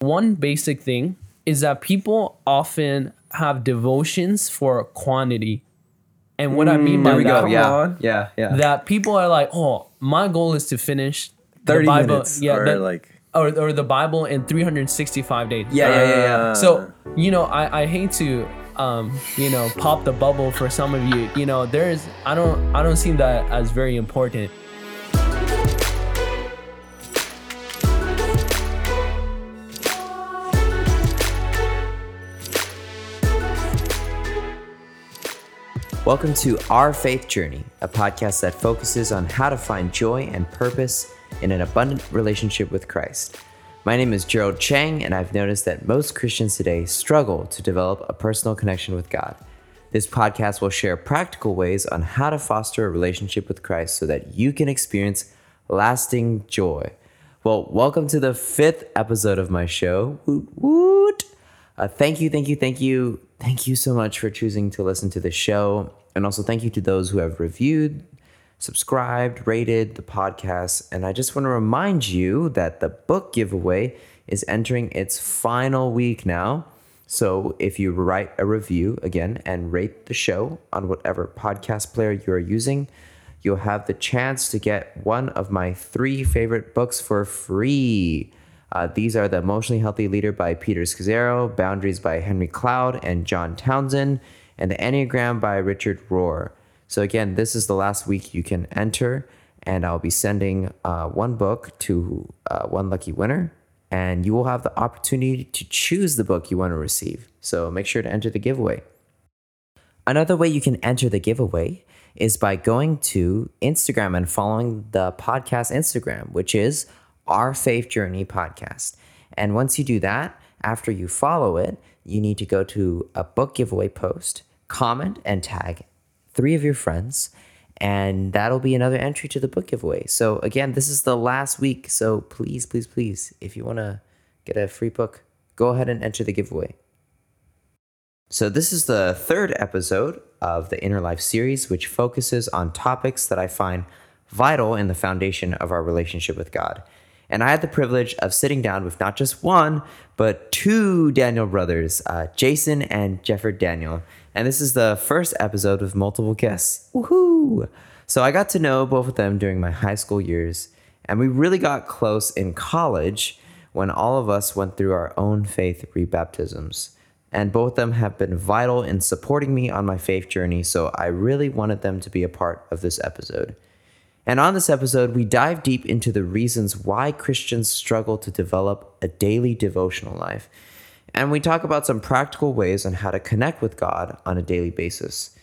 one basic thing is that people often have devotions for quantity. And what I mean by There we that, go. Yeah. on. Yeah. Yeah. that people are like, oh, my goal is to finish the 30 Bible, minutes yeah, or the- like or, or the Bible in 365 days. yeah. Yeah. Yeah. Yeah. uh, So, you know, I, I hate to um, you know, pop the bubble for some of you. You know, there's I don't I don't see that as very important. Welcome to Our Faith Journey, a podcast that focuses on how to find joy and purpose in an abundant relationship with Christ. My name is Gerald Chang, and I've noticed that most Christians today struggle to develop a personal connection with God. This podcast will share practical ways on how to foster a relationship with Christ so that you can experience lasting joy. Well, welcome to the fifth episode of my show. Woot woot. Uh, thank you, thank you, thank you, thank you so much for choosing to listen to the show. And also, thank you to those who have reviewed, subscribed, rated the podcast. And I just want to remind you that the book giveaway is entering its final week now. So if you write a review again and rate the show on whatever podcast player you are using, you'll have the chance to get one of my three favorite books for free. Uh, these are The Emotionally Healthy Leader by Peter Scazzero, Boundaries by Henry Cloud and John Townsend, and The Enneagram by Richard Rohr. So, again, this is the last week you can enter, and I'll be sending uh, one book to uh, one lucky winner, and you will have the opportunity to choose the book you want to receive. So, make sure to enter the giveaway. Another way you can enter the giveaway is by going to Instagram and following the podcast Instagram, which is Our Faith Journey Podcast. And once you do that, after you follow it, you need to go to a book giveaway post, comment, and tag three of your friends. And that'll be another entry to the book giveaway. So, again, this is the last week. So, please, please, please, if you want to get a free book, go ahead and enter the giveaway. So, this is the third episode of the Inner Life series, which focuses on topics that I find vital in the foundation of our relationship with God. And I had the privilege of sitting down with not just one, but two Daniel brothers, uh, Jason and Jefford Daniel. And this is the first episode with multiple guests. Woohoo! So, I got to know both of them during my high school years, and we really got close in college when all of us went through our own faith rebaptisms and both of them have been vital in supporting me on my faith journey, so I really wanted them to be a part of this episode. And on this episode, we dive deep into the reasons why Christians struggle to develop a daily devotional life. And we talk about some practical ways on how to connect with God on a daily basis.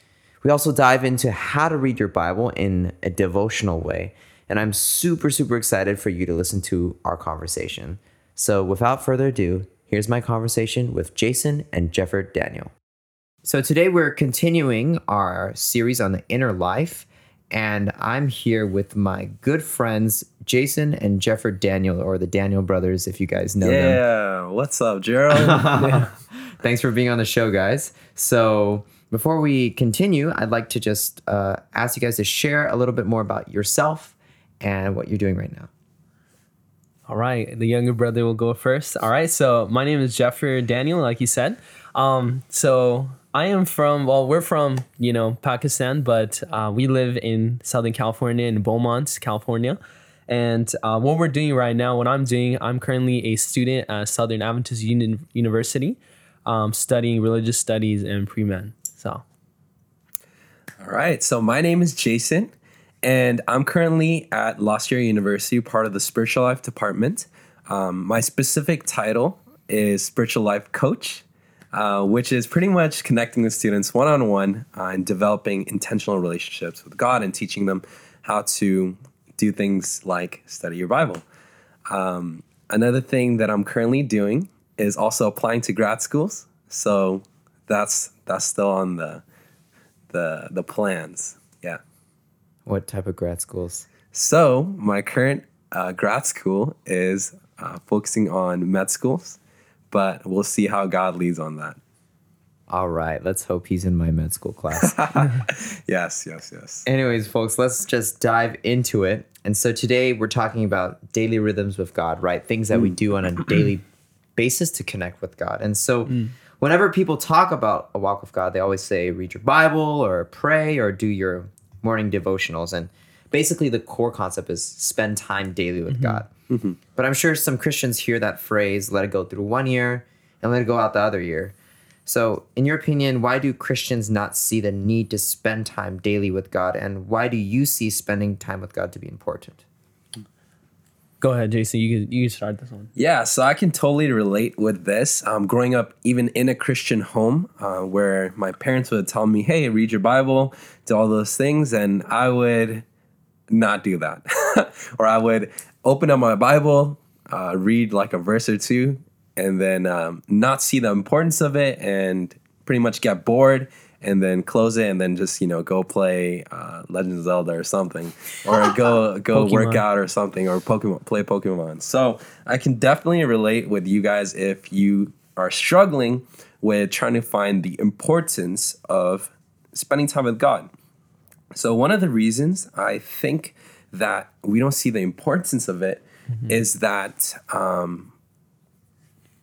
We also dive into how to read your Bible in a devotional way. And I'm super, super excited for you to listen to our conversation. So without further ado, here's my conversation with Jason and Jefford Daniel. So today we're continuing our series on the inner life, and I'm here with my good friends Jason and Jefford Daniel, or the Daniel brothers, if you guys know them. yeah. What's up, Gerald? Thanks for being on the show, guys. So before we continue, I'd like to just uh, ask you guys to share a little bit more about yourself and what you're doing right now. All right, the younger brother will go first. All right, so my name is Jefford Daniel, like you said. Um, so I am from, well, we're from, you know, Pakistan, but uh, we live in Southern California, in Beaumont, California. And uh, what we're doing right now, what I'm doing, I'm currently a student at Southern Adventist Union University, um, studying religious studies and pre-med. So, All right. So my name is Jason, and I'm currently at La Sierra University, part of the Spiritual Life Department. Um, my specific title is Spiritual Life Coach, uh, which is pretty much connecting with students one on one and developing intentional relationships with God and teaching them how to do things like study your Bible. Um, another thing that I'm currently doing is also applying to grad schools. So that's that's still on the the the plans. Yeah. What type of grad schools? So my current uh, grad school is uh, focusing on med schools, but we'll see how God leads on that. All right, let's hope he's in my med school class. Yes, yes, yes. Anyways, folks, let's just dive into it. And so today we're talking about daily rhythms with God, right? Things that we do on a mm. daily basis to connect with God. And so mm. whenever people talk about a walk with God, they always say read your Bible or pray or do your morning devotionals. And basically the core concept is spend time daily with mm-hmm. God. But I'm sure some Christians hear that phrase, let it go through one year and let it go out the other year. So, in your opinion, why do Christians not see the need to spend time daily with God? And why do you see spending time with God to be important? Go ahead, Jason. You can you can start this one. Yeah, so I can totally relate with this. Um, growing up, even in a Christian home, uh, where my parents would tell me, "Hey, read your Bible, do all those things," and I would not do that, or I would open up my Bible, uh, read like a verse or two, and then um, not see the importance of it, and pretty much get bored, and then close it, and then just you know go play uh, Legend of Zelda or something, or go go work out or something, or Pokemon play Pokemon. So I can definitely relate with you guys if you are struggling with trying to find the importance of spending time with God. So one of the reasons I think that we don't see the importance of it is that um,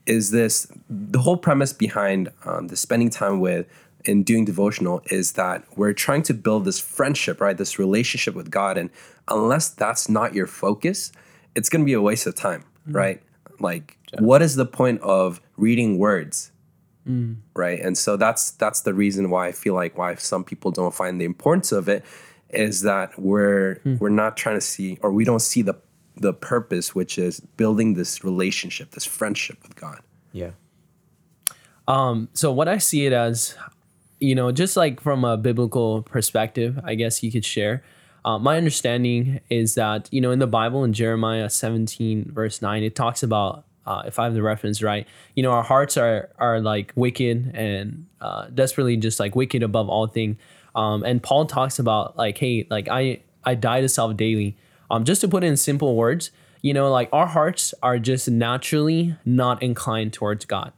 is this the whole premise behind um, the spending time with and doing devotional is that we're trying to build this friendship, right? This relationship with God, and unless that's not your focus, it's going to be a waste of time, right? Like, what is the point of reading words? right and so that's that's the reason why i feel like why some people don't find the importance of it is that we're we're not trying to see or we don't see the the purpose which is building this relationship this friendship with god Yeah. Um, so what I see it as, you know, just like from a biblical perspective, I guess you could share. Uh, my understanding is that you know in the Bible in Jeremiah 17 verse 9 it talks about uh, if I have the reference right you know our hearts are are like wicked and uh, desperately just like wicked above all thing um, and Paul talks about like hey like I I die to self daily um, just to put it in simple words you know like our hearts are just naturally not inclined towards God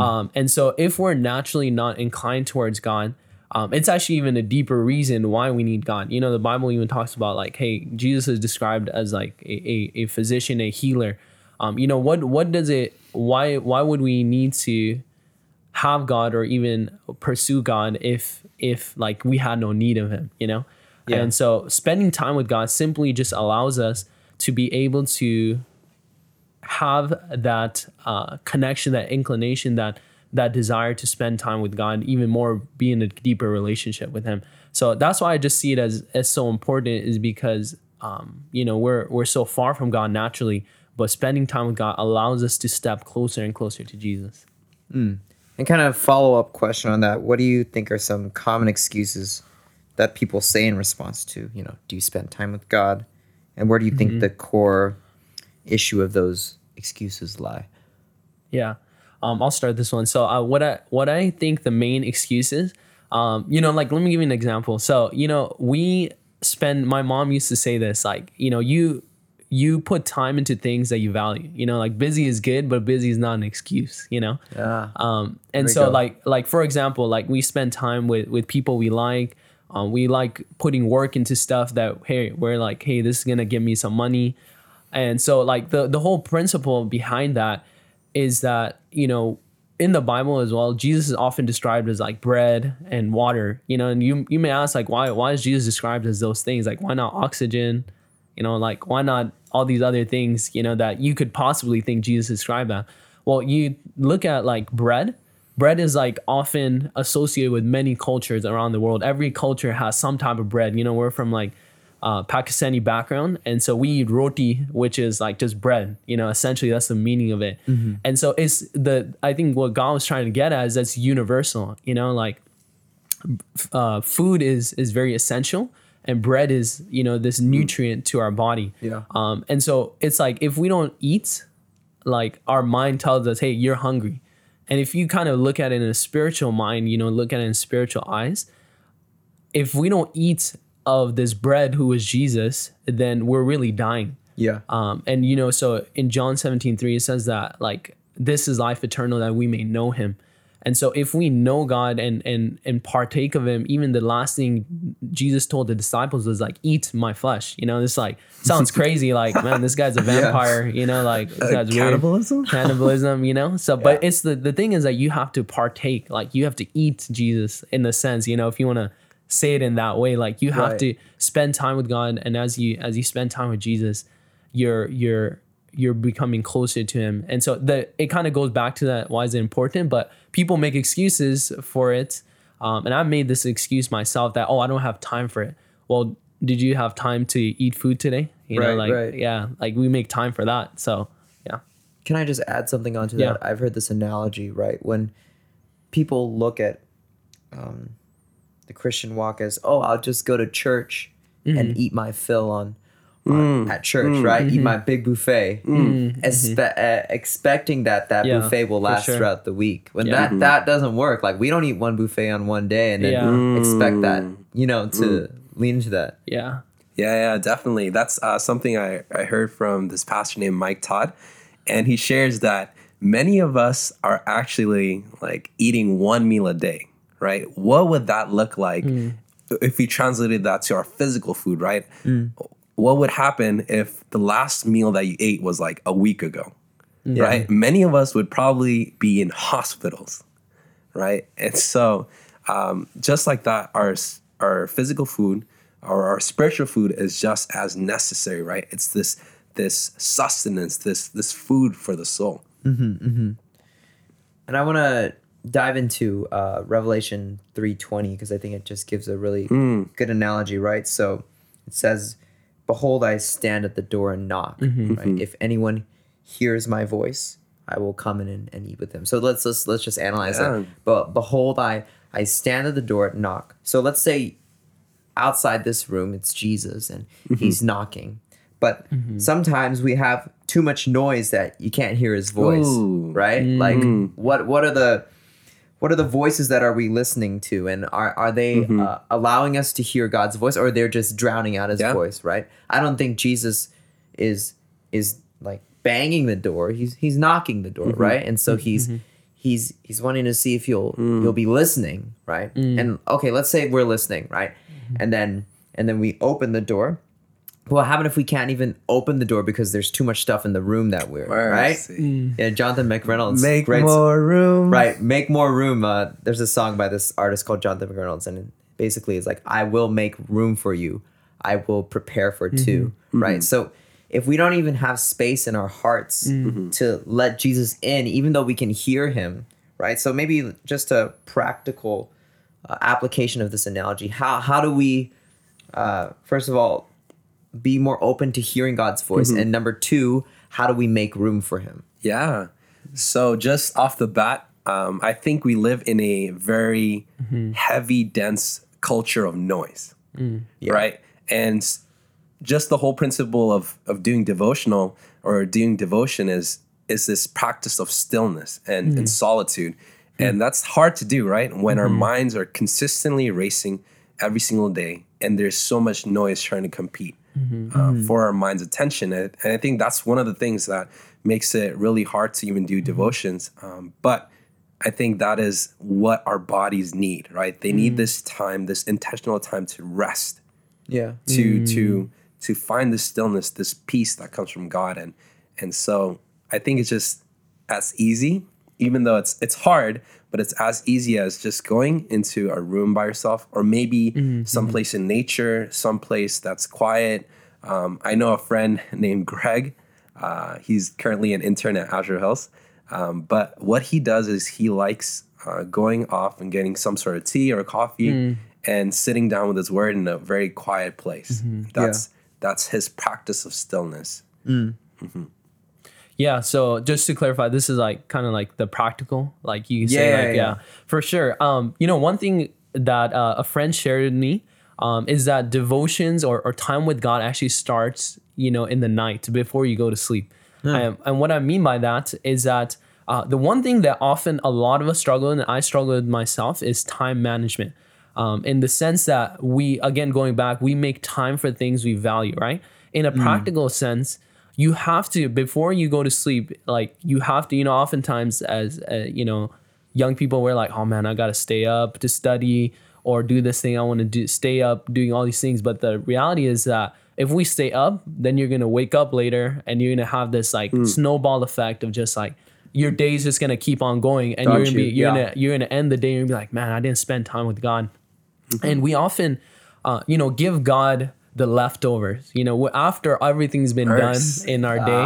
um, and so if we're naturally not inclined towards God, um, it's actually even a deeper reason why we need God. You know, the Bible even talks about like, hey, Jesus is described as like a, a, a physician, a healer. Um, you know, what what does it why why would we need to have God or even pursue God if if like we had no need of him, you know? Yeah. And so spending time with God simply just allows us to be able to have that uh, connection, that inclination, that that desire to spend time with God, even more be in a deeper relationship with Him. So that's why I just see it as as so important, is because um, you know we're we're so far from God naturally, but spending time with God allows us to step closer and closer to Jesus. And kind of follow up question on that. What do you think are some common excuses that people say in response to, you know, do you spend time with God? And where do you think the core issue of those excuses lie? Yeah, um, I'll start this one. So uh, what I what I think the main excuses, um, you know, like let me give you an example. So you know, we spend. My mom used to say this, like you know, you you put time into things that you value. You know, like busy is good, but busy is not an excuse. You know. Yeah. Um, and so like like for example, like we spend time with with people we like. Um, we like putting work into stuff that hey, we're like, hey, this is gonna give me some money. And so like the the whole principle behind that is that, you know, in the Bible as well, Jesus is often described as like bread and water, you know, and you you may ask like why why is Jesus described as those things? Like why not oxygen? You know, like why not all these other things, you know, that you could possibly think Jesus described that? Well, you look at like bread. Bread is like often associated with many cultures around the world. Every culture has some type of bread. You know, we're from like uh, Pakistani background, and so we eat roti, which is like just bread. You know, essentially that's the meaning of it. And so it's the I think what God was trying to get at is that's universal. You know, like uh, food is is very essential, and bread is you know this nutrient to our body. Yeah. Um, and so it's like if we don't eat, like our mind tells us, hey, you're hungry. And if you kind of look at it in a spiritual mind, you know, look at it in spiritual eyes, if we don't eat of this bread who is Jesus, then we're really dying. Yeah. Um, and you know, so in John 17, 3, it says that like this is life eternal that we may know him. And so if we know God and and and partake of him, even the last thing Jesus told the disciples was like, eat my flesh. You know, this like sounds crazy, like, man, this guy's a vampire, you know, like this guy's weird. cannibalism? Cannibalism, you know? So but it's the the thing is that you have to partake, like you have to eat Jesus in the sense, you know, if you want to say it in that way, like you have Right. to spend time with God and as you as you spend time with Jesus, you're you're you're becoming closer to him. And so the it kind of goes back to that why is it important? But people make excuses for it. Um, and I made this excuse myself that oh I don't have time for it. Well, did you have time to eat food today? You know, Right, like right. yeah, like we make time for that. So yeah. Can I just add something onto Yeah. that? I've heard this analogy, right? When people look at um, the Christian walk as, oh, I'll just go to church Mm-hmm. and eat my fill on, on mm. at church, mm. right? Mm-hmm. Eat my big buffet, mm. mm-hmm. Espe- uh, expecting that that Yeah, buffet will last sure. throughout the week. When Yeah. that mm-hmm. that doesn't work, like we don't eat one buffet on one day and then Yeah. expect that, you know, to Mm. lean into that. Yeah. Yeah, yeah, definitely. That's uh, something I, I heard from this pastor named Mike Todd. And he shares that many of us are actually like eating one meal a day, right? What would that look like if we translated that to our physical food, right? What would happen if the last meal that you ate was like a week ago, right? Many of us would probably be in hospitals, right? And so, um, just like that, our our physical food or our spiritual food is just as necessary, right? It's this this sustenance, this this food for the soul. and I want to dive into uh, Revelation three twenty because I think it just gives a really good analogy, right? So it says, "Behold, I stand at the door and knock. Mm-hmm, right? Mm-hmm. If anyone hears my voice, I will come in and, and eat with them. So let's let's let's just analyze Yeah. that. But behold, I I stand at the door and knock. So let's say outside this room it's jesus and mm-hmm. he's knocking but sometimes we have too much noise that you can't hear his voice Ooh. right like what what are the what are the voices that are we listening to? And are are they mm-hmm. uh, allowing us to hear god's voice or they're just drowning out his Yeah. voice right? I don't think jesus is is like banging the door. He's he's knocking the door mm-hmm. right? And so mm-hmm. he's he's he's wanting to see if you'll you'll mm. be listening right? Mm. And okay let's say we're listening right? And then and then we open the door well, how about if we can't even open the door because there's too much stuff in the room that we're right? Mercy. Yeah, Jonathan McReynolds. Make great- more room. Right, make more room. Uh, there's a song by this artist called Jonathan McReynolds, and basically it's like, I will make room for you. I will prepare for 2 Right. So if we don't even have space in our hearts to let Jesus in, even though we can hear him, right? So maybe just a practical uh, application of this analogy. How how do we, uh, first of all, be more open to hearing God's voice, mm-hmm. and number two, how do we make room for Him? Yeah. So just off the bat, um, I think we live in a very mm-hmm. heavy, dense culture of noise, mm. right? And just the whole principle of of doing devotional or doing devotion is is this practice of stillness and, and mm. solitude, mm. and that's hard to do, right? When our mm-hmm. minds are consistently racing every single day, and there's so much noise trying to compete Mm-hmm. uh, mm-hmm. for our mind's attention. And, and I think that's one of the things that makes it really hard to even do mm-hmm. devotions. Um, but I think that is what our bodies need, right? They need mm. this time, this intentional time to rest, Yeah. to to mm. to find this stillness, this peace that comes from God. And and so I think it's just as easy, even though it's it's hard, but it's as easy as just going into a room by yourself, or maybe someplace in nature, someplace that's quiet. Um, I know a friend named Greg. Uh, he's currently an intern at Azure Health. Um, but what he does is he likes uh, going off and getting some sort of tea or coffee and sitting down with his word in a very quiet place. That's that's his practice of stillness. Yeah, so just to clarify, this is like kind of like the practical, like you say, Yeah, like yeah, yeah, yeah. for sure. Um, you know, one thing that uh, a friend shared with me um, is that devotions or, or time with God actually starts, you know, in the night before you go to sleep. Um, and what I mean by that is that uh, the one thing that often a lot of us struggle and I struggle with myself is time management. Um, in the sense that we, again, going back, we make time for things we value, right? In a practical sense, you have to before you go to sleep like you have to you know oftentimes as uh, you know young people we're like, oh man, I gotta stay up to study or do this thing. I want to do stay up doing all these things. But the reality is that if we stay up, then you're gonna wake up later and you're gonna have this like snowball effect of just like your day's just gonna keep on going and you're gonna be you, you're yeah. gonna you're gonna end the day and be like, man, I didn't spend time with God. And we often, uh, you know, give God the leftovers. You know, after everything's been done in our day,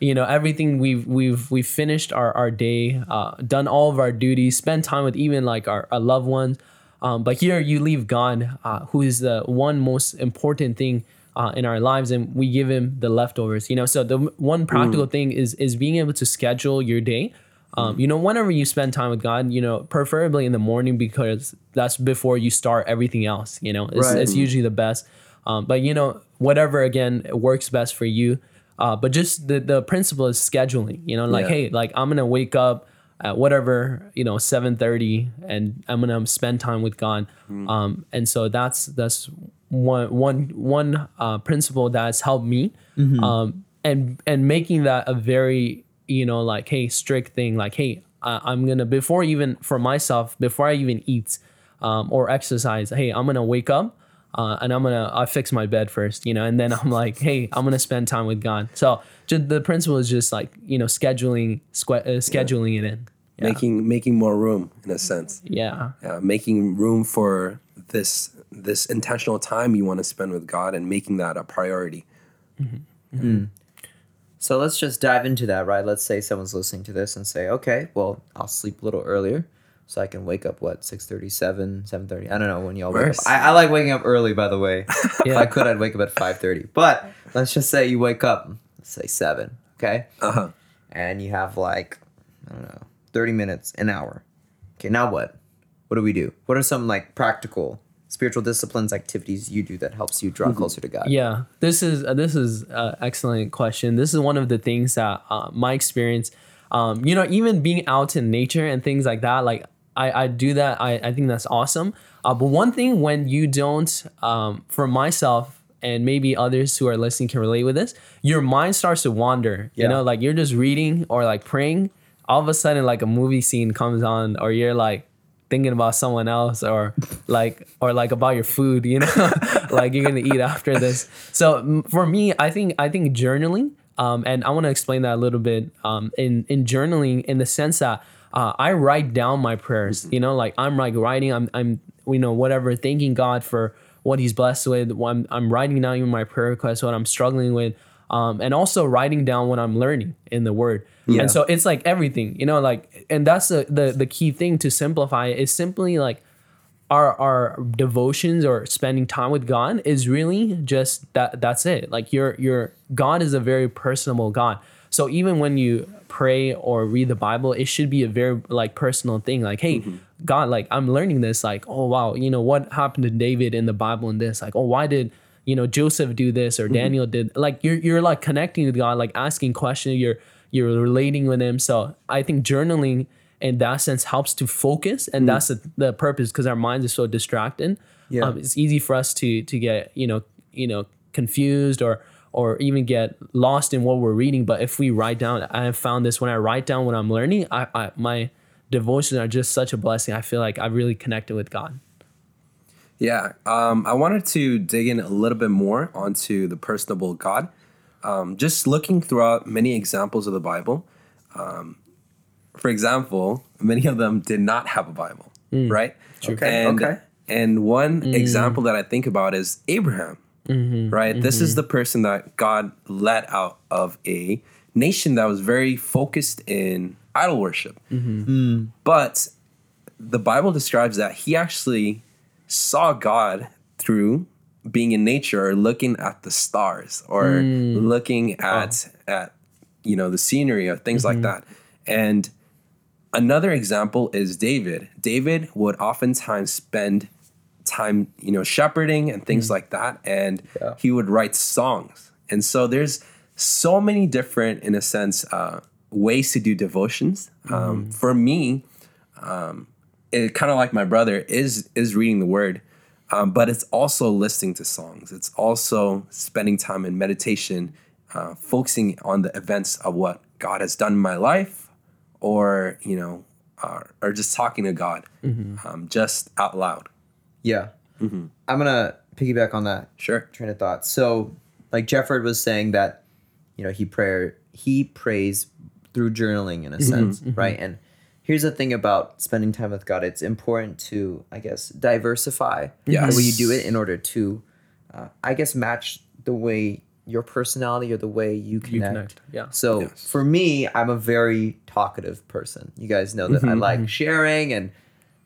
you know, everything we've we've we've finished our our day, uh, done all of our duties, spent time with even like our, our loved ones. Um, but here you leave God, uh, who is the one most important thing uh, in our lives, and we give him the leftovers. You know, so the one practical thing is is being able to schedule your day. Um, you know, whenever you spend time with God, you know, preferably in the morning because that's before you start everything else. You know, it's, Right. it's usually the best. Um, but you know, whatever again works best for you. Uh, but just the the principle is scheduling. You know, like Yeah. hey, like I'm gonna wake up at whatever you know 7:30, and I'm gonna spend time with God. Um, and so that's that's one one one uh, principle that's helped me. Um, and and making that a very you know like hey strict thing like hey I, I'm gonna before even for myself before I even eat um, or exercise hey I'm gonna wake up uh, and I'm gonna I fix my bed first, you know, and then I'm like, hey, I'm gonna spend time with God. So just the principle is just like you know scheduling sque- uh, scheduling it in. Yeah. Making making more room in a sense. yeah, Yeah, making room for this this intentional time you want to spend with God and making that a priority. So let's just dive into that, right? Let's say someone's listening to this and say, okay, well, I'll sleep a little earlier so I can wake up, what, 6.37, 7.30? I don't know when y'all wake up. I, I like waking up early, by the way. If Yeah. I could, I'd wake up at 5.30. But let's just say you wake up, let's say 7, okay? Uh huh. And you have like, I don't know, 30 minutes, an hour. Okay, now what? What do we do? What are some like practical spiritual disciplines, activities you do that helps you draw closer to God? yeah. This is uh, this is an excellent question. This is one of the things that uh, my experience, um, you know, even being out in nature and things like that, like I, I do that. I, I think that's awesome. Uh, but one thing when you don't, um, for myself and maybe others who are listening can relate with this, your mind starts to wander. You know, like you're just reading or like praying. All of a sudden, like a movie scene comes on, or you're like thinking about someone else, or like or like about your food. You know, like you're gonna eat after this. So for me, I think I think journaling. Um, and I want to explain that a little bit. Um, in in journaling, in the sense that uh, I write down my prayers. You know, like I'm like writing. I'm I'm you know whatever, thanking God for what He's blessed with. I'm I'm writing down even my prayer requests, what I'm struggling with, um, and also writing down what I'm learning in the Word. And so it's like everything, you know, like, and that's the the the key thing to simplify it is simply like our our devotions or spending time with God is really just that that's it. Like your your God is a very personable God. So even when you pray or read the Bible, it should be a very like personal thing. Like, hey, mm-hmm. God, like I'm learning this. Like, oh wow, you know what happened to David in the Bible and this? Like, oh, why did you know Joseph do this or mm-hmm. Daniel did? Like you're you're like connecting with God, like asking questions. You're you're relating with Him. So I think journaling in that sense helps to focus and mm. that's the, the purpose because our minds are so distracted Yeah. um, it's easy for us to to get you know you know confused or or even get lost in what we're reading but if we write down i have found this when i write down what i'm learning i, I my devotions are just such a blessing i feel like i've really connected with god Yeah, um, I wanted to dig in a little bit more onto the personable God. Um, just looking throughout many examples of the Bible, um, for example, many of them did not have a Bible, right? Okay, And, okay. And one example that I think about is Abraham, Mm-hmm. right? This is mm-hmm. the person that God led out of a nation that was very focused in idol worship. Mm-hmm. Hmm. But the Bible describes that he actually saw God through being in nature or looking at the stars or mm. looking at at you know the scenery or things like that. And another example is David. David would oftentimes spend time, you know, shepherding and things like that and Yeah. he would write songs. And so there's so many different in a sense uh ways to do devotions. Um for me, it kind of like my brother is is reading the word um, but it's also listening to songs it's also spending time in meditation uh, focusing on the events of what god has done in my life or you know uh, or just talking to God, um, just out loud. Yeah. Mm-hmm. I'm gonna piggyback on that Sure. train of thought. So, like Jefford was saying that, you know, he prayer he prays through journaling in a mm-hmm. sense, mm-hmm. right? And here's the thing about spending time with God: it's important to, I guess, diversify Yes. the way you do it in order to, uh, I guess, match the way your personality or the way you connect. connect, yeah. So Yes. for me, I'm a very talkative person. You guys know that I like sharing and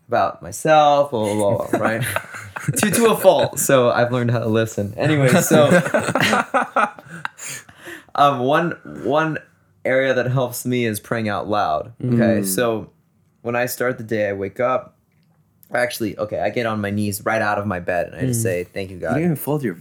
about myself, blah blah blah, blah right? to to a fault. So I've learned how to listen. Anyway, so um, one one area that helps me is praying out loud. Okay, so when I start the day, I wake up. Actually, okay, I get on my knees right out of my bed and I just say, "Thank you, You God." didn't even fold your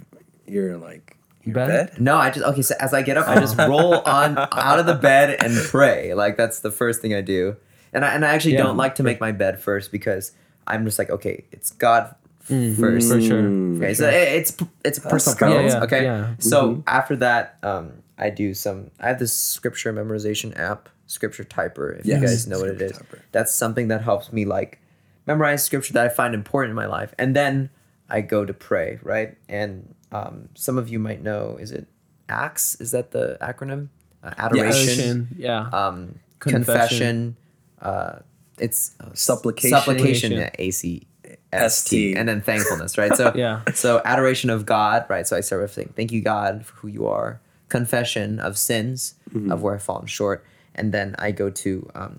your like your Bed? bed. No, I just okay. So as I get up, I just roll on out of the bed and pray. Like that's the first thing I do. And I and I actually Yeah. don't like to make my bed first because I'm just like, okay, it's God first. for sure. Okay, so it- it's it's a personal Yeah, yeah, okay, yeah. so after that, um, I do some. I have this scripture memorization app, Scripture Typer. If Yes, you guys know what it is, Typer. that's something that helps me like memorize scripture that I find important in my life, and then I go to pray. Right, and um, some of you might know, is it ACTS? Is that the acronym? Uh, adoration, Adoration, yeah. um, Confession. confession. Uh, it's Supplication. supplication. A C S T, and then thankfulness, right? So Yeah. so adoration of God, right? So I start with saying, "Thank you, God, for who you are." Confession of sins, of where I've fallen short, and then I go to um,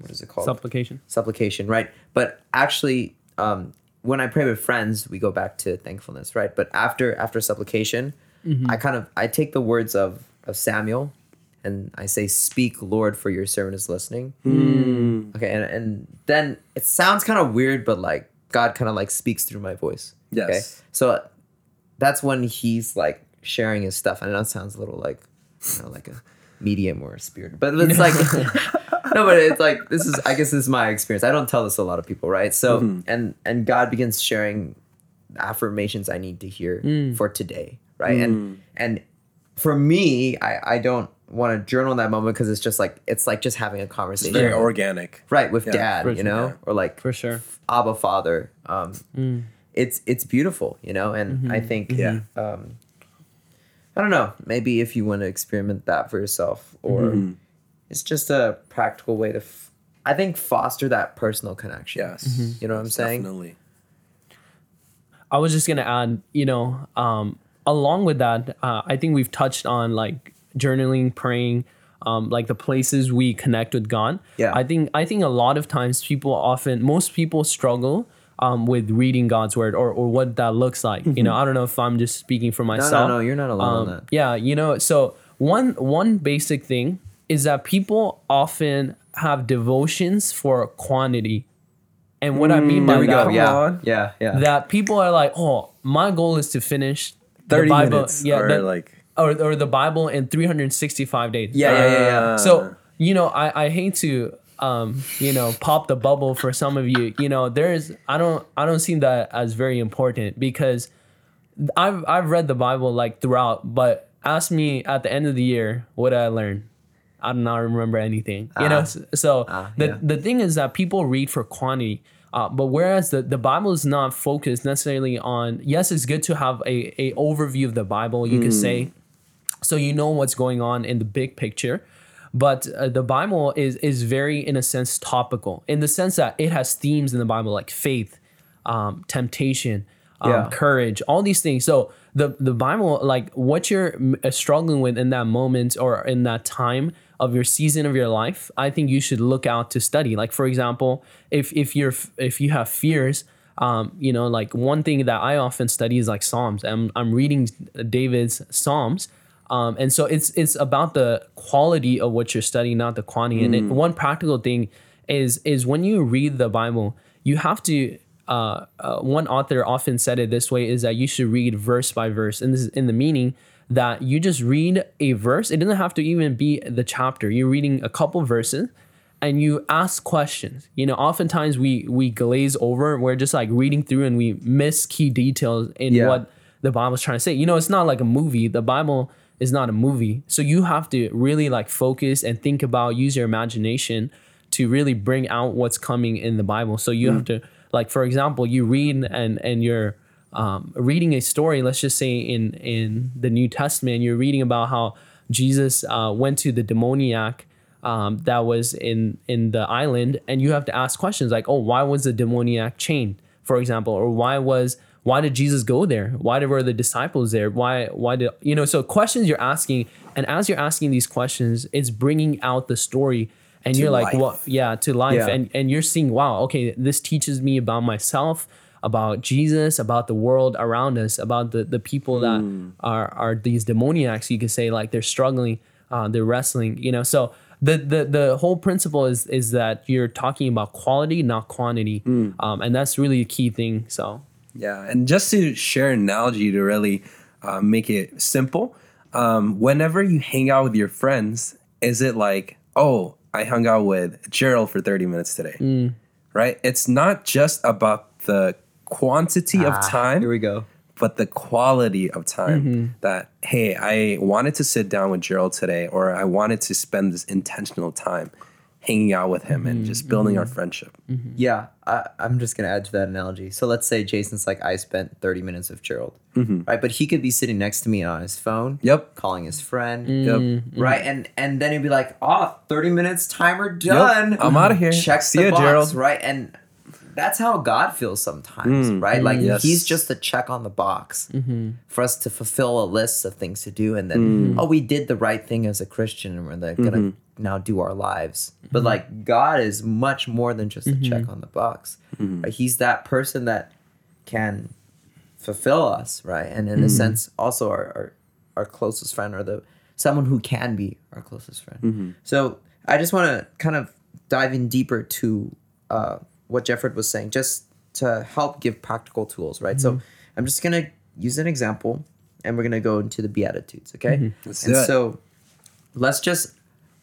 what is it called? Supplication. supplication, right? But actually, um, when I pray with friends, we go back to thankfulness, right? But after after supplication, I kind of I take the words of of Samuel, and I say, "Speak, Lord, for your servant is listening." Hmm. Okay, and and then it sounds kind of weird, but like God kind of like speaks through my voice. Okay, Yes. so that's when He's like sharing His stuff. I know it sounds a little like you know like a medium or a spirit, but it's like no, but it's like this is I guess this is my experience. I don't tell this to a lot of people, right? So mm-hmm. and and God begins sharing affirmations I need to hear mm. for today, right? And mm. and for me, I I don't want to journal in that moment because it's just like it's like just having a conversation, Very organic. right, with Yeah, dad, for you sure. know, or like For sure. Abba Father. Um, It's it's beautiful, you know, and I think Yeah. um, I don't know, maybe if you want to experiment that for yourself, or it's just a practical way to, f- I think, foster that personal connection. Yes. You know what I'm saying? Definitely. I was just gonna add, you know, um, along with that, uh, I think we've touched on like journaling, praying, um, like the places we connect with God. Yeah. I think I think a lot of times people often, most people struggle um, with reading God's word or or what that looks like. You know, I don't know if I'm just speaking for myself. no, no, you're not alone on Um, that. Yeah, you know, so one one basic thing is that people often have devotions for quantity. And what I mean by There we that, go. Yeah, on. yeah, yeah. that people are like, oh, my goal is to finish the 30 Bible, minutes. yeah, or that- like or, or the Bible in 365 days. yeah, yeah, yeah, yeah. So you know, I, I hate to um you know pop the bubble for some of you. You know, there's I don't I don't see that as very important because I've I've read the Bible like throughout, but ask me at the end of the year what did I learn. I do not remember anything. You know, Ah. s- so Ah, the yeah. the thing is that people read for quantity. Uh, but whereas the, the Bible is not focused necessarily on yes, it's good to have a, a overview of the Bible. You could say so you know what's going on in the big picture but uh, the bible is is very in a sense topical in the sense that it has themes in the bible like faith um, temptation um, Yeah. courage all these things so the the bible like what you're uh, struggling with in that moment or in that time of your season of your life i think you should look out to study like for example if if you're if you have fears um, you know, like one thing that I often study is like Psalms. I'm, I'm reading David's Psalms. Um, and so it's it's about the quality of what you're studying, not the quantity. And it, one practical thing is is when you read the Bible, you have to. Uh, uh, one author often said it this way: is that you should read verse by verse, and this is in the meaning that you just read a verse. It doesn't have to even be the chapter. You're reading a couple verses, and you ask questions. You know, oftentimes we we glaze over. We're just like reading through and we miss key details in Yeah. what the Bible's trying to say. You know, it's not like a movie. The Bible is not a movie. So you have to really like focus and think about, use your imagination to really bring out what's coming in the Bible. So you have to like for example, you read and and you're um, reading a story. Let's just say in in the New Testament, you're reading about how Jesus uh, went to the demoniac um, that was in in the island, and you have to ask questions like, oh, why was the demoniac chained, for example, or why was why did Jesus go there? Why were the disciples there? Why why did you know? So questions you're asking, and as you're asking these questions, it's bringing out the story. And you're like, life. well, yeah, to life, Yeah. and and you're seeing, wow, okay, this teaches me about myself, about Jesus, about the world around us, about the the people that are are these demoniacs. You could say like they're struggling, uh, they're wrestling, you know. So the the the whole principle is is that you're talking about quality, not quantity, um, and that's really a key thing. So Yeah, and just to share an analogy to really uh, make it simple, um, whenever you hang out with your friends, is it like, oh, I hung out with Gerald for 30 minutes today, right? It's not just about the quantity of time, Here we go. but the quality of time that, hey, I wanted to sit down with Gerald today, or I wanted to spend this intentional time hanging out with him and just building our mm-hmm. friendship. Mm-hmm. Yeah, I, I'm just gonna add to that analogy. So let's say Jason's like, I spent 30 minutes with Gerald, mm-hmm. right? But he could be sitting next to me on his phone, Yep. calling his friend, Yep. right? And and then he'd be like, oh, 30 minutes, timer done. I'm out of here. Check See the ya, box, Gerald. right? And that's how God feels sometimes, right? Like yes. he's just a check on the box for us to fulfill a list of things to do, and then Mm. oh, we did the right thing as a Christian, and we're like, gonna Mm-hmm. now do our lives. But like God is much more than just a check on the box. Mm-hmm. Right? He's that person that can fulfill us, right? And in a sense, also our, our our closest friend or the someone who can be our closest friend. So I just want to kind of dive in deeper to uh, what Jefford was saying, just to help give practical tools, right? So mm-hmm. I'm just gonna use an example, and we're gonna go into the Beatitudes, okay? Mm-hmm. Let's and do it. so let's just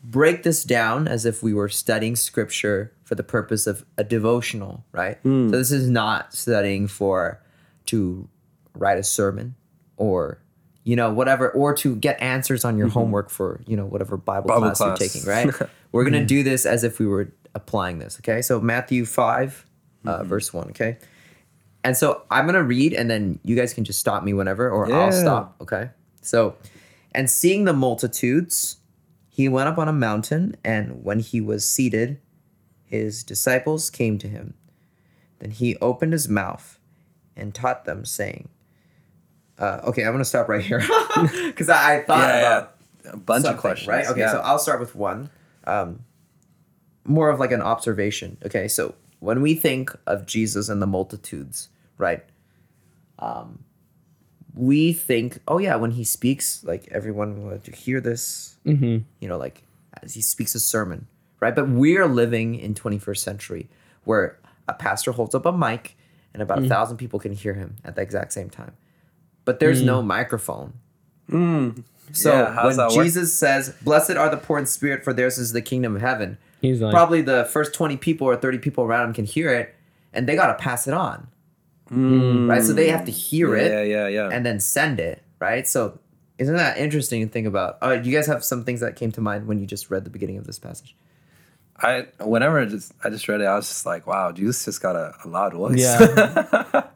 break this down as if we were studying scripture for the purpose of a devotional, right? Hmm. So this is not studying for to write a sermon or you know whatever or to get answers on your mm-hmm. homework for you know whatever Bible, Bible class, class. you're taking, right? We're going to do this as if we were applying this, okay? So Matthew 5 uh, verse 1, okay? And so I'm to read and then you guys can just stop me whenever or I'll stop, okay? So and seeing the multitudes he went up on a mountain, and when he was seated, his disciples came to him. Then he opened his mouth and taught them, saying, uh, "Okay, I'm gonna stop right here because I, I thought Yeah, about yeah. A bunch of questions. right? Okay, yeah. so I'll start with one, um, more of like an observation. Okay, so when we think of Jesus and the multitudes, right? Um, we think, oh yeah, when he speaks, like everyone will to hear this, mm-hmm. you know, like as he speaks a sermon, right? But we're living in 21st century where a pastor holds up a mic and about mm. a thousand people can hear him at the exact same time, but there's mm. no microphone. Mm. So Yeah, how when that work? Jesus says, "Blessed are the poor in spirit, for theirs is the kingdom of heaven," he's like, probably the first 20 people or 30 people around him can hear it, and they got to pass it on, right? So they have to hear it yeah, yeah, yeah. and then send it, right? So isn't that interesting to think about? Uh, you guys have some things that came to mind when you just read the beginning of this passage? I whenever I just I just read it, I was just like, wow, Jesus just got a, a loud voice. Yeah,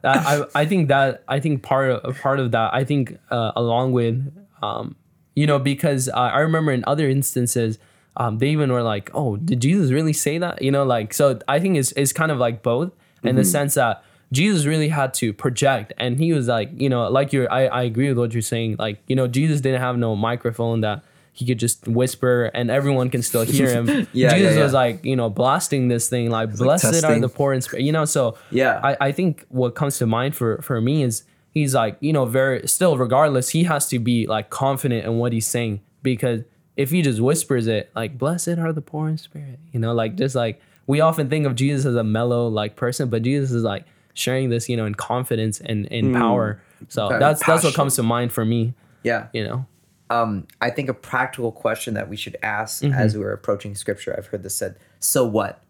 That- I I think that I think part of part of that I think uh, along with um you know because uh, I remember in other instances um they even were like oh did Jesus really say that you know like so I think it's it's kind of like both in the sense that Jesus really had to project and he was like you know like you're I I agree with what you're saying like you know Jesus didn't have no microphone that he could just whisper and everyone can still hear him. Yeah, Jesus yeah, was like, you know, blasting this thing like, blessed are the poor in spirit. You know, so Yeah. I, I think what comes to mind for for me is he's like you know very still regardless he has to be like confident in what he's saying because if he just whispers it like blessed are the poor in spirit you know like just like we often think of jesus as a mellow like person but jesus is like sharing this you know in confidence and in power so that's that's what comes to mind for me Yeah. you know Um, I think a practical question that we should ask Mm-hmm. as we're approaching scripture, I've heard this said, so what?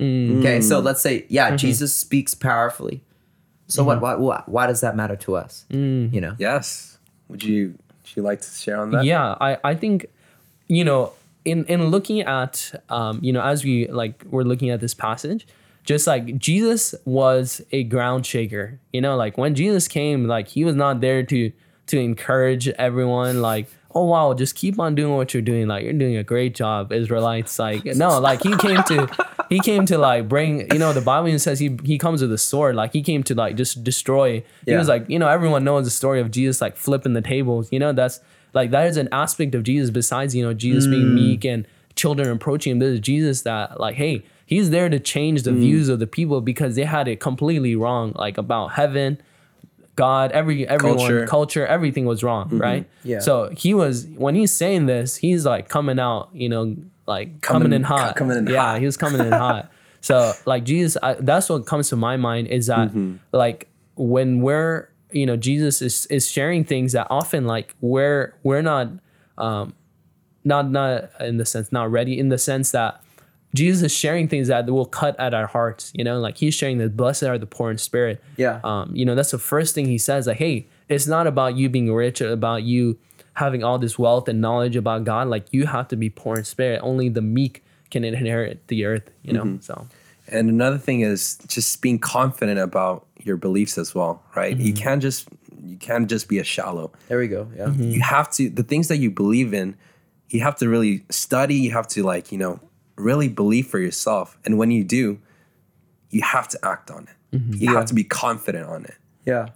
Mm. Okay, so let's say, yeah, Mm-hmm. Jesus speaks powerfully. So what, why, why, why does that matter to us? Mm. You know? Yes. Would you would you like to share on that? Yeah, I, I think, you know, in in looking at um, you know as we like we're looking at this passage just like jesus was a ground shaker you know like when jesus came like he was not there to to encourage everyone like oh wow just keep on doing what you're doing like you're doing a great job israelites like no like he came to he came to like bring you know the bible even says he he comes with a sword like he came to like just destroy he Yeah. was like you know everyone knows the story of jesus like flipping the tables you know that's like that is an aspect of jesus besides you know jesus being mm. meek and children approaching him there's jesus that like hey he's there to change the mm. views of the people because they had it completely wrong like about heaven god every everyone Culture. culture, everything was wrong right Yeah. so he was when he's saying this he's like coming out you know like coming, Coming- in hot coming in yeah hot. he was coming in hot so like jesus I, that's what comes to my mind is that Mm-hmm. like when we're you know jesus is is sharing things that often like we're we're not um not not in the sense not ready in the sense that jesus is sharing things that will cut at our hearts you know like he's sharing that blessed are the poor in spirit Yeah. um you know that's the first thing he says like hey it's not about you being rich or about you having all this wealth and knowledge about god like you have to be poor in spirit only the meek can inherit the earth you know Mm-hmm. so And another thing is just being confident about your beliefs as well, right? You can't just you can't just be a shallow. There we go. Yeah. You have to the things that you believe in, you have to really study, you have to like, you know, really believe for yourself. And when you do, you have to act on it. Mm-hmm. You have to be confident on it. Yeah.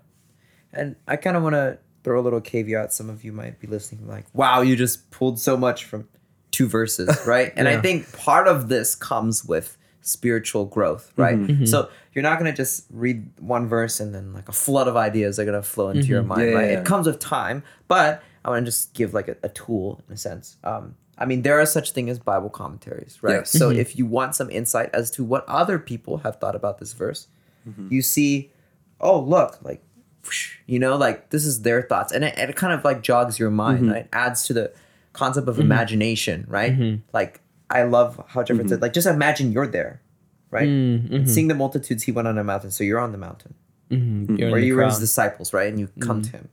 And I kind of want to throw a little caveat. Some of you might be listening, like, wow, you just pulled so much from two verses, right? And I think part of this comes with spiritual growth, mm-hmm. right? Mm-hmm. So you're not going to just read one verse and then like a flood of ideas are going to flow into your mind, Yeah, right? yeah, yeah. It comes with time, but I want to just give like a, a tool in a sense. Um, I mean, there are such thing as Bible commentaries, right? Yes. So if you want some insight as to what other people have thought about this verse, you see, oh look, like whoosh, you know, like this is their thoughts, and it, it kind of like jogs your mind, right? Adds to the concept of imagination, right? Like I love how Jefford said, like just imagine you're there, right? And seeing the multitudes, he went on a mountain, so you're on the mountain, you're or you were his disciples, right? And you come to him.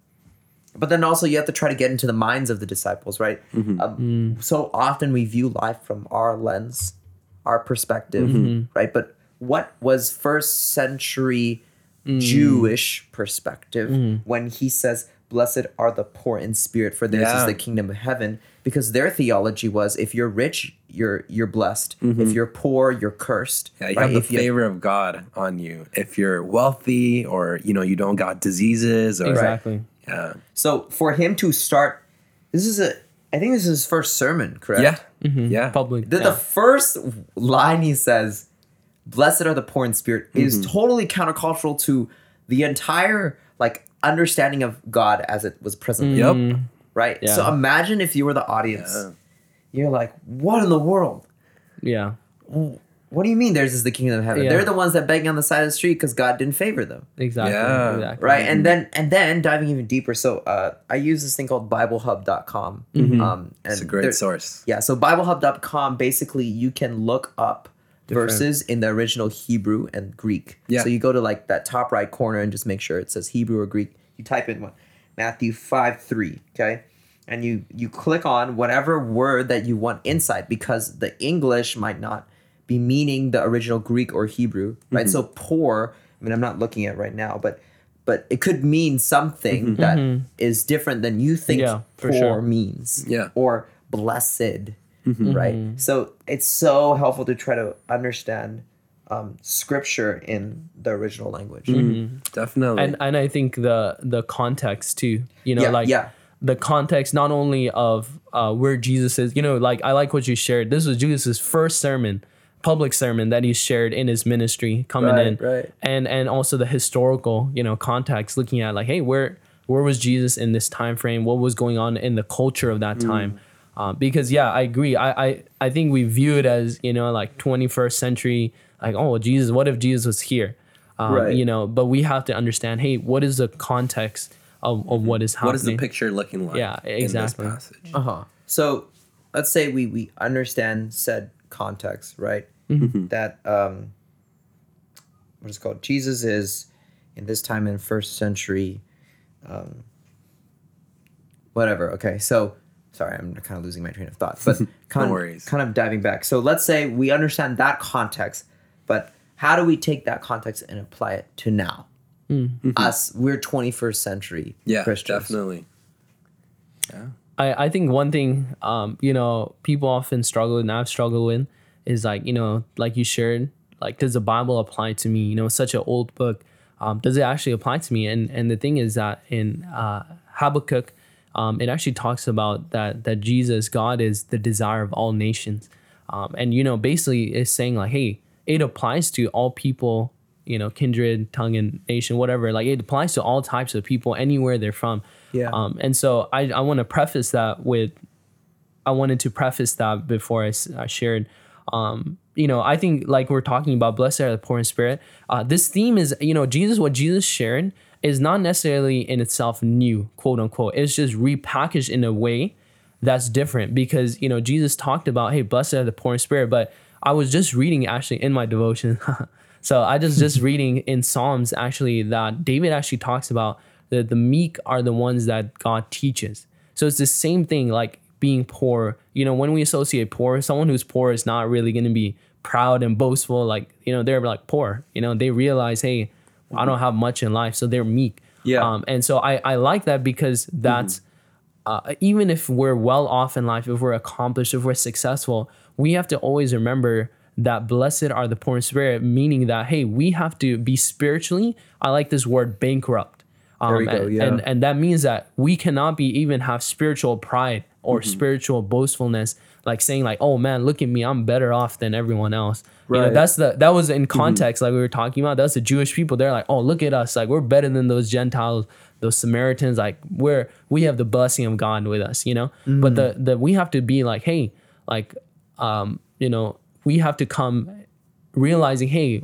But then also you have to try to get into the minds of the disciples, right? Mm-hmm. Um, mm. So often we view life from our lens, our perspective, mm-hmm. right? But what was first century mm. Jewish perspective mm. when he says, "Blessed are the poor in spirit, for theirs Yeah. is the kingdom of heaven"? Because their theology was, if you're rich, you're you're blessed. If mm-hmm. you're poor, you're cursed. Yeah, you right? have the If you- favor of God on you. If you're wealthy or you know you don't got diseases or exactly yeah. So for him to start, this is a, I think this is his first sermon, correct? Yeah. Yeah. public The, yeah. the first line he says, "Blessed are the poor in spirit," is Mm-hmm. totally countercultural to the entire like understanding of God as it was present. Yep. Right. Yeah. So imagine if you were the audience. You're like, "What in the world? yeah What do you mean? Theirs is the kingdom of heaven? Yeah. They're the ones that beg on the side of the street because God didn't favor them." exactly Yeah. exactly right and then and then diving even deeper so uh i use this thing called biblehub.com um and Mm-hmm. It's a great source. yeah so biblehub.com basically you can look up verses in the original hebrew and greek Yeah. so you go to like that top right corner and just make sure it says hebrew or greek you type in what matthew 5 3 okay and you you click on whatever word that you want insight because the english might not be meaning the original greek or hebrew right so mm-hmm. poor i mean i'm not looking at it right now but but it could mean something mm-hmm. that mm-hmm. is different than you think Yeah, for poor sure. means Yeah. or blessed right so it's so helpful to try to understand um, scripture in the original language Definitely. and and I think the the context too. You know, Yeah, like yeah. the context not only of uh, where Jesus is. You know, like I like what you shared. This was Jesus' first sermon, public sermon that he shared in his ministry coming Right, in, right. and and also the historical you know context, looking at like, hey, where where was Jesus in this time frame? What was going on in the culture of Mm. that time? Uh, because yeah, I agree. I, I I think we view it as you know like 21st century, like oh Jesus, what if Jesus was here? Um, Right. You know, but we have to understand, hey, what is the context of, of what is happening? what is the picture looking like? Yeah, exactly. In this passage? Uh-huh. So let's say we we understand said context, right? Mm-hmm. That um what is it called? Jesus is in this time in first century um whatever. Okay. So sorry, I'm kind of losing my train of thought, but kind, worries. of, kind of diving back. So let's say we understand that context, but how do we take that context and apply it to now? Us, we're 21st century Yeah, Christians. definitely. Yeah. I, I think one thing um, you know people often struggle with and I've struggled with is like you know like you shared like does the Bible apply to me? You know such an old book. Um, does it actually apply to me? And and the thing is that in uh, Habakkuk um, it actually talks about that that Jesus God is the desire of all nations. Um, and you know basically it's saying like hey it applies to all people you know kindred tongue and nation whatever. Like it applies to all types of people anywhere they're from. Yeah. um, and so I, I want to preface that with I wanted to preface that before I, I shared. Um, you know, I think like we're talking about blessed are the poor in spirit. Uh, this theme is, you know, Jesus, what Jesus shared is not necessarily in itself new, quote unquote. It's just repackaged in a way that's different because, you know, Jesus talked about, hey, blessed are the poor in spirit. But I was just reading actually in my devotion. so I just just reading in Psalms actually that David actually talks about that the meek are the ones that God teaches. So it's the same thing like being poor. You know, when we associate poor, someone who's poor is not really going to be proud and boastful. Like, you know, they're like poor. You know, they realize, hey, I don't have much in life. So they're meek. Yeah. Um, and so I, I like that because that's, uh, even if we're well off in life, if we're accomplished, if we're successful, we have to always remember that blessed are the poor in spirit, meaning that, hey, we have to be spiritually, I like this word bankrupt. Um, go, yeah. and and that means that we cannot be even have spiritual pride or Mm-hmm. spiritual boastfulness, like saying like, "Oh man, look at me, I'm better off than everyone else." You know, Right. that's the that was in context, like we were talking about. That's the Jewish people. They're like, "Oh, look at us, like we're better than those Gentiles, those Samaritans. Like we're we have the blessing of God with us." You know, but the the we have to be like, hey, like, um, you know, we have to come realizing, hey,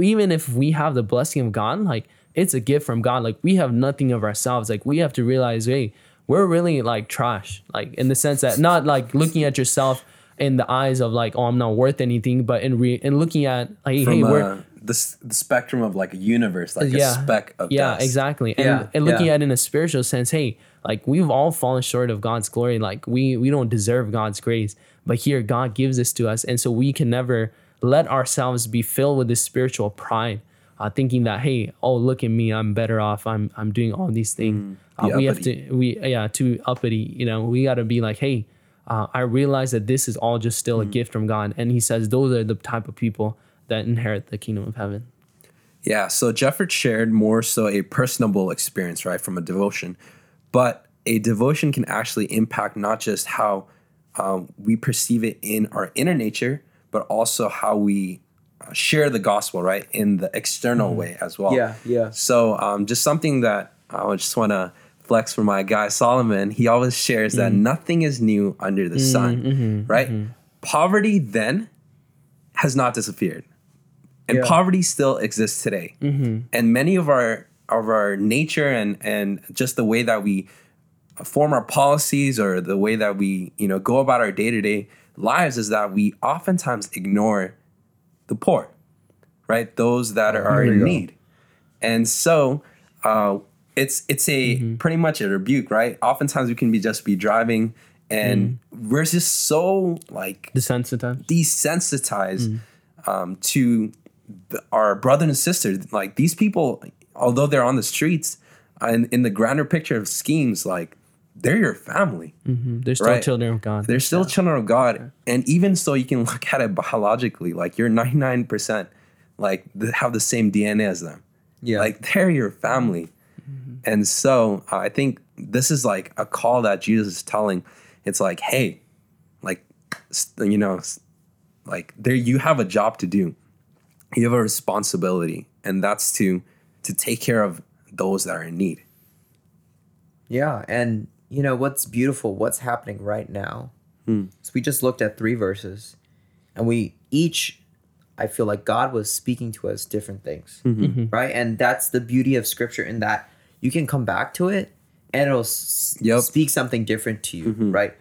even if we have the blessing of God, like it's a gift from God. Like we have nothing of ourselves. Like we have to realize, hey, we're really like trash. Like in the sense that not like looking at yourself in the eyes of like, oh, I'm not worth anything, but in re in looking at like, From hey, we're uh, the, the spectrum of like a universe, like yeah, a speck of yeah, dust. exactly. And, Yeah, and looking yeah. at it in a spiritual sense, hey, like we've all fallen short of God's glory. Like we we don't deserve God's grace, but here God gives this to us, and so we can never let ourselves be filled with this spiritual pride, uh, thinking that hey, oh look at me, I'm better off. I'm I'm doing all these things. Uh, we have to we yeah too uppity. You know, we got to be like hey. Uh, I realize that this is all just still a gift from God, and He says those are the type of people that inherit the kingdom of heaven. Yeah, so Jefford shared more so a personable experience, right, from a devotion. But a devotion can actually impact not just how um, we perceive it in our inner nature, but also how we uh, share the gospel, right, in the external way as well. Yeah, yeah. So um, just something that I just want to flex for my guy Solomon. He always shares that nothing is new under the sun, right? Poverty then has not disappeared and Yeah. poverty still exists today and many of our of our nature and and just the way that we form our policies or the way that we you know go about our day-to-day lives is that we oftentimes ignore the poor right those that are in need and so uh, it's it's a mm-hmm. pretty much a rebuke right oftentimes we can be just be driving and mm. we're just so like Desensitized. desensitized mm. um, to the, our brother and sisters. Like these people, although they're on the streets, and in the grander picture of schemes, like they're your family. Mm-hmm. They're still Right. children of God. They're still children of God, and even so, you can look at it biologically. Like you're 99 percent, like have the same DNA as them. Yeah. like they're your family. And so uh, I think this is like a call that Jesus is telling. It's like, hey, like, you know, like there you have a job to do. You have a responsibility, and that's to to take care of those that are in need. Yeah, and you know what's beautiful, what's happening right now. So we just looked at three verses, and we each, I feel like God was speaking to us different things, right? And that's the beauty of Scripture in that you can come back to it, and it'll Yep. speak something different to you, mm-hmm. right?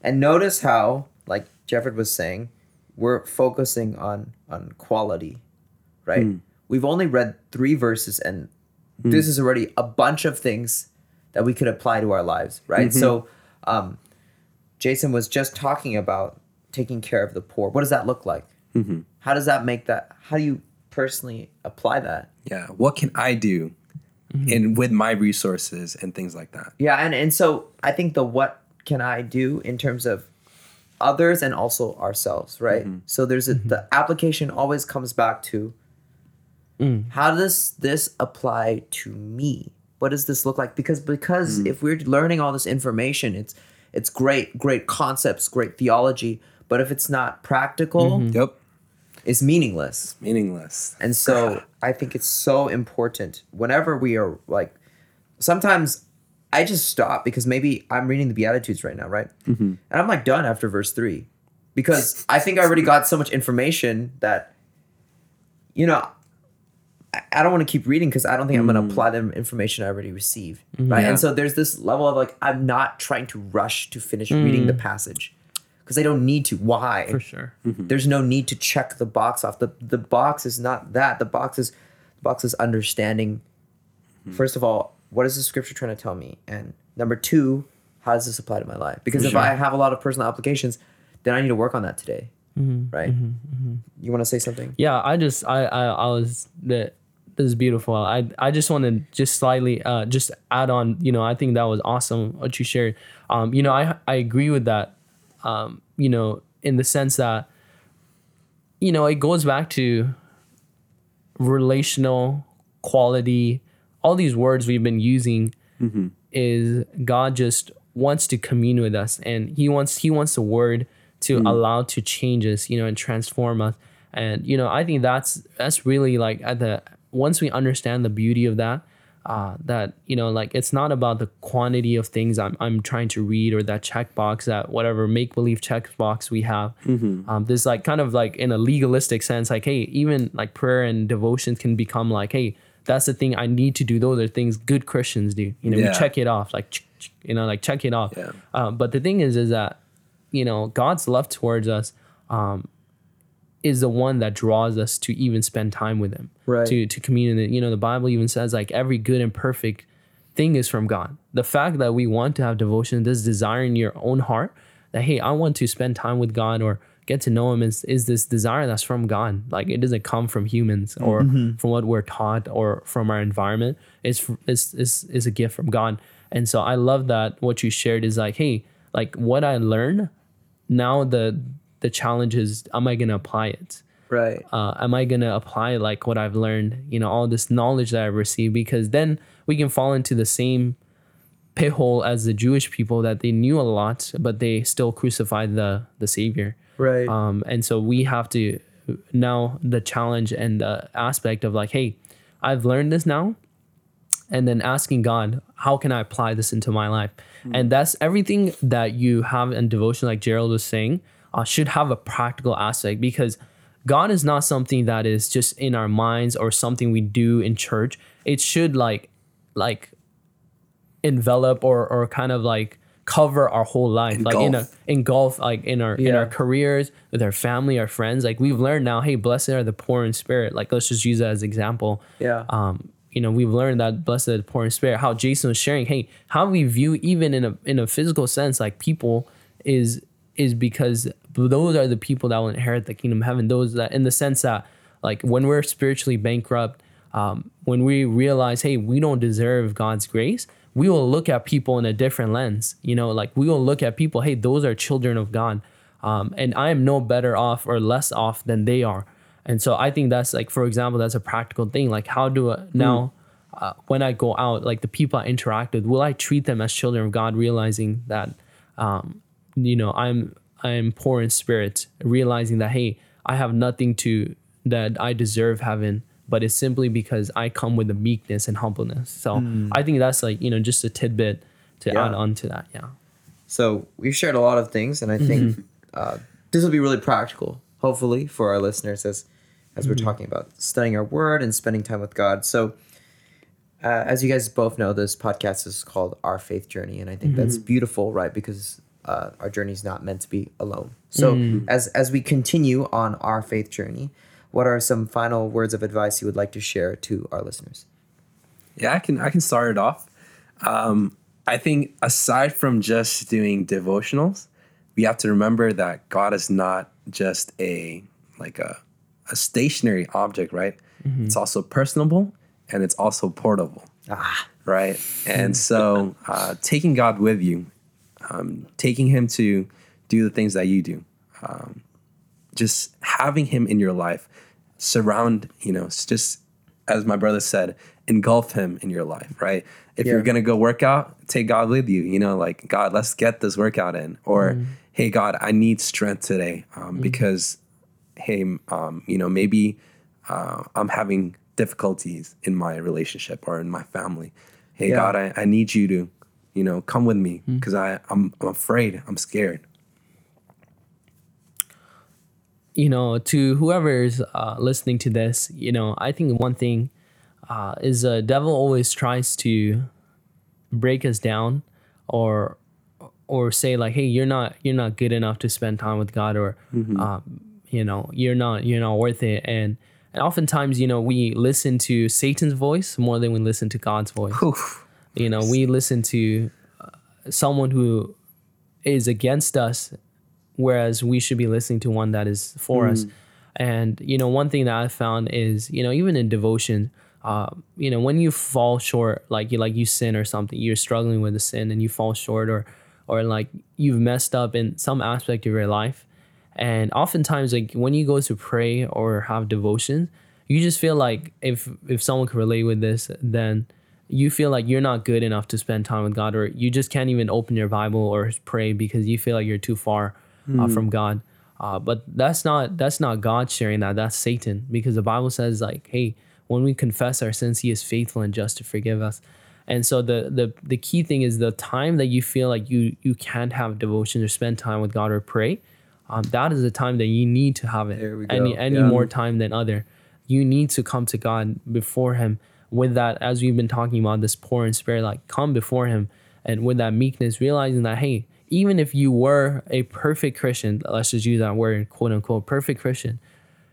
And notice how, like Jefford was saying, we're focusing on on quality, right? Hmm. We've only read three verses, and hmm. this is already a bunch of things that we could apply to our lives, right? Mm-hmm. So, um, Jason was just talking about taking care of the poor. What does that look like? Mm-hmm. How does that make that? How do you personally apply that? Yeah. What can I do Mm-hmm. and with my resources and things like that? Yeah, and and so I think the what can I do in terms of others and also ourselves, right? Mm-hmm. So there's a, mm-hmm. the application always comes back to mm. how does this apply to me? What does this look like? Because because if we're learning all this information, it's it's great, great concepts, great theology, but if it's not practical, Yep. It's meaningless. Meaningless. And so I think it's so important whenever we are like, sometimes I just stop because maybe I'm reading the Beatitudes right now, right? Mm-hmm. And I'm like done after verse three because I think I already got so much information that, you know, I- don't want to keep reading because I don't think I'm going to mm. apply the information I already received, mm-hmm. right? Yeah. And so there's this level of like, I'm not trying to rush to finish reading the mm. passage because they don't need to. Why? For sure. Mm-hmm. There's no need to check the box off. The the box is not that. The box is the box is understanding. Mm-hmm. First of all, what is the scripture trying to tell me? And number two, how does this apply to my life? Because if sure. I have a lot of personal applications, then I need to work on that today. Mm-hmm. Right? You want to say something? yeah i just i i, I was that this is beautiful i i just want to just slightly uh just add on you know i think that was awesome what you shared um you know i i agree with that um you know in the sense that you know it goes back to relational quality. All these words we've been using is god just wants to commune with us and he wants he wants the word to allow to change us you know and transform us. And you know i think that's that's really like at the once we understand the beauty of that uh, that you know like it's not about the quantity of things I'm, I'm trying to read or that checkbox that whatever make believe checkbox we have. Um, this like kind of like in a legalistic sense like hey even like prayer and devotions can become like hey that's the thing I need to do. Those are things good Christians do. You know Yeah. we check it off like you know like check it off. Yeah. um, but the thing is is that you know God's love towards us um, is the one that draws us to even spend time with him. Right. to to commune. You know the bible even says like every good and perfect thing is from god. The fact that we want to have devotion this desire in your own heart that hey i want to spend time with god or get to know him is, is this desire that's from god. Like it doesn't come from humans or mm-hmm. from what we're taught or from our environment. It's it's, it's, it's a gift from god. And so i love that what you shared is like hey like what i learned now the the challenge is am i going to apply it Right. uh, am I gonna apply like what I've learned, you know, all this knowledge that I've received? Because then we can fall into the same pit hole as the Jewish people that they knew a lot, but they still crucified the the Savior. Right. Um, and so we have to now the challenge and the aspect of like, hey, I've learned this now, and then asking God, how can I apply this into my life? And that's everything that you have in devotion, like Gerald was saying, uh, should have a practical aspect because God is not something that is just in our minds or something we do in church. It should like, like, envelop or or kind of like cover our whole life, like in a Engulf. engulf like in our in our careers with our family, our friends. Like we've learned now, hey, blessed are the poor in spirit. Like let's just use that as example yeah. um, you know, we've learned that blessed are the poor in spirit. How Jason was sharing, hey, how we view even in a in a physical sense, like people is is because those are the people that will inherit the kingdom of heaven. Those that in the sense that like when we're spiritually bankrupt, um, when we realize, hey, we don't deserve God's grace, we will look at people in a different lens. You know, like we will look at people, hey, those are children of God. Um, and I am no better off or less off than they are. And so I think that's like, for example, that's a practical thing. Like, how do I now, uh, when I go out, like the people I interact with, will I treat them as children of God, realizing that, um, you know, I'm I'm poor in spirit, realizing that hey, I have nothing to that I deserve heaven, but it's simply because I come with a meekness and humbleness. So I think that's like you know just a tidbit to Yeah. add on to that. Yeah. So we've shared a lot of things, and I think uh, this will be really practical, hopefully, for our listeners as as we're talking about studying our word and spending time with God. So, uh, as you guys both know, this podcast is called Our Faith Journey, and I think that's beautiful, right? Because uh, our journey is not meant to be alone. So, as as we continue on our faith journey, what are some final words of advice you would like to share to our listeners? Yeah, I can I can start it off. Um, I think aside from just doing devotionals, we have to remember that God is not just a like a a stationary object, right? It's also personable and it's also portable, Ah, right? And so, uh, taking God with you, um, taking Him to do the things that you do, um, just having Him in your life, surround, you know, just as my brother said, engulf Him in your life, right? If you're gonna go work out, take God with you. You know, like God, let's get this workout in, or hey, God, I need strength today um, because hey, um, you know, maybe uh, I'm having difficulties in my relationship or in my family. Hey, Yeah. God, I, I need you to, you know, come with me because I I'm, I'm afraid, I'm scared. you know, to whoever's uh, listening to this, you know, I think one thing uh, is the devil always tries to break us down, or or say like, hey, you're not you're not good enough to spend time with God, or um, you know, you're not you're not worth it, and and oftentimes, you know, we listen to Satan's voice more than we listen to God's voice. Oof. You know, we listen to uh, someone who is against us, whereas we should be listening to one that is for us. And you know, one thing that I found is, you know, even in devotion, uh, you know, when you fall short, like you like you sin or something, you're struggling with a sin and you fall short, or or like you've messed up in some aspect of your life. And oftentimes, like when you go to pray or have devotion, you just feel like if if someone could relate with this, then you feel like you're not good enough to spend time with God, or you just can't even open your Bible or pray because you feel like you're too far uh, from God. Uh, but that's not that's not God sharing that. That's Satan because the Bible says like, hey, when we confess our sins, He is faithful and just to forgive us. And so the the the key thing is the time that you feel like you you can't have devotion or spend time with God or pray. Um, that is the time that you need to have it. Any any Yeah. more time than other. You need to come to God before Him with that, as we've been talking about this poor in spirit, like come before Him and with that meekness, realizing that hey, even if you were a perfect Christian, let's just use that word, quote unquote, perfect Christian,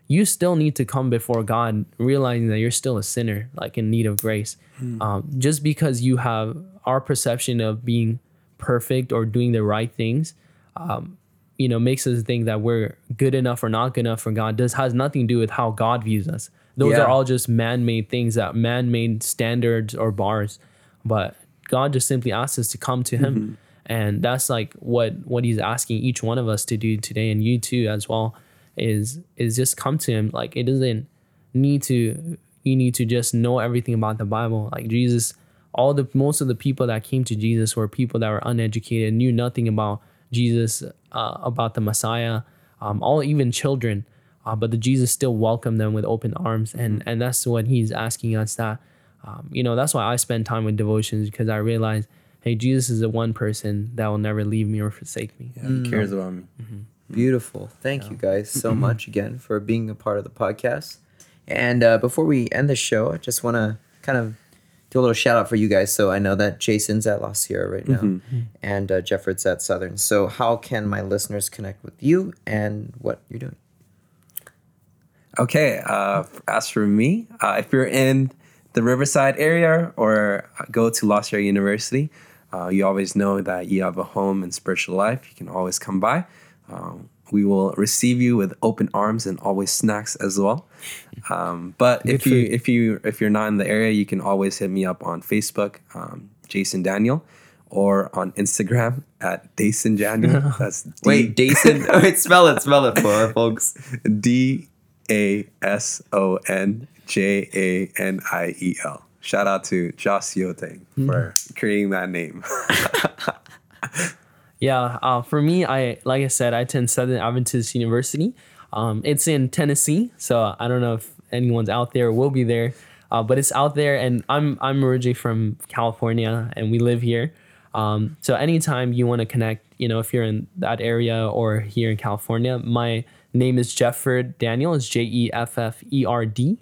you still need to come before God, realizing that you're still a sinner, like in need of grace. Um, just because you have our perception of being perfect or doing the right things, um, you know, makes us think that we're good enough or not good enough for God. Does has nothing to do with how God views us. Those Yeah. are all just man-made things, that man-made standards or bars. But God just simply asks us to come to Him, and that's like what what He's asking each one of us to do today, and you too as well. Is is just come to Him. Like it doesn't need to. You need to just know everything about the Bible. Like Jesus, all the most of the people that came to Jesus were people that were uneducated, knew nothing about Jesus, uh, about the Messiah, um, all even children. Uh, but the Jesus still welcomed them with open arms, and and that's what he's asking us. That um, you know, that's why I spend time with devotions because I realize, hey, Jesus is the one person that will never leave me or forsake me. Yeah, He cares about me. Beautiful. Thank you guys so much again for being a part of the podcast. And uh, before we end the show, I just want to kind of do a little shout out for you guys. So I know that Jason's at La Sierra right now and uh, Jefford's at Southern. So how can my listeners connect with you and what you're doing? Okay. Uh, as for me, uh, if you're in the Riverside area or go to La Sierra University, uh, you always know that you have a home and spiritual life. You can always come by. Um, we will receive you with open arms and always snacks as well. Um, but if you if you if you're not in the area, you can always hit me up on Facebook, um, Jason Daniel, or on Instagram at Dason Janiel. That's D- Wait, Dason. Wait, spell it. Spell it for our folks. D A S O N J A N I E L. Shout out to Josh Yoteng for creating that name. Yeah, uh, for me, I like I said, I attend Southern Adventist University. Um, it's in Tennessee, so I don't know if anyone's out there or will be there, uh, but it's out there. And I'm I'm originally from California, and we live here. Um, so anytime you want to connect, you know, if you're in that area or here in California, my name is Jefford Daniel. It's J E F F E R D.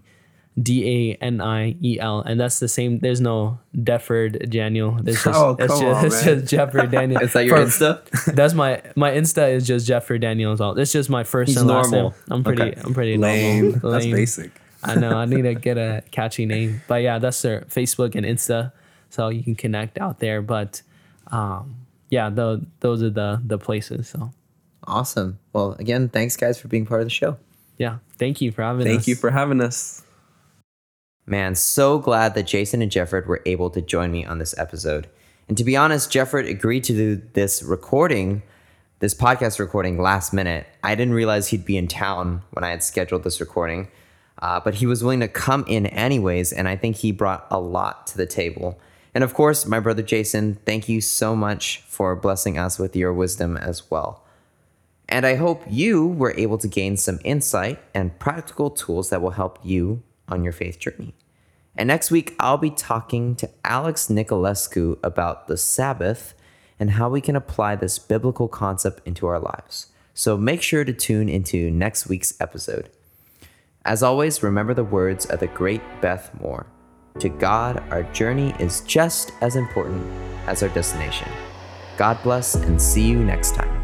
D A N I E L, and that's the same. There's no Defford Daniel. There's just, Oh, it's come just, on, it's just Jefford Daniel. Is that your For- Insta? that's my my Insta is just Jefford Daniel as well. It's just my first He's and last normal. name. I'm pretty Okay. I'm pretty Lame. normal. That's basic. I know. I need to get a catchy name. But yeah, that's their Facebook and Insta, so you can connect out there. But um, yeah, the, those are the the places. So Awesome. Well, again, thanks guys for being part of the show. Yeah. Thank you for having us. Thank you for having us. Man, so glad that Jason and Jefford were able to join me on this episode. And to be honest, Jefford agreed to do this recording, this podcast recording last minute. I didn't realize he'd be in town when I had scheduled this recording, uh, but he was willing to come in anyways, and I think he brought a lot to the table. And of course, my brother Jason, thank you so much for blessing us with your wisdom as well. And I hope you were able to gain some insight and practical tools that will help you on your faith journey. And next week, I'll be talking to Alex Nicolescu about the Sabbath and how we can apply this biblical concept into our lives. So make sure to tune into next week's episode. As always, remember the words of the great Beth Moore To God, our journey is just as important as our destination. God bless and see you next time.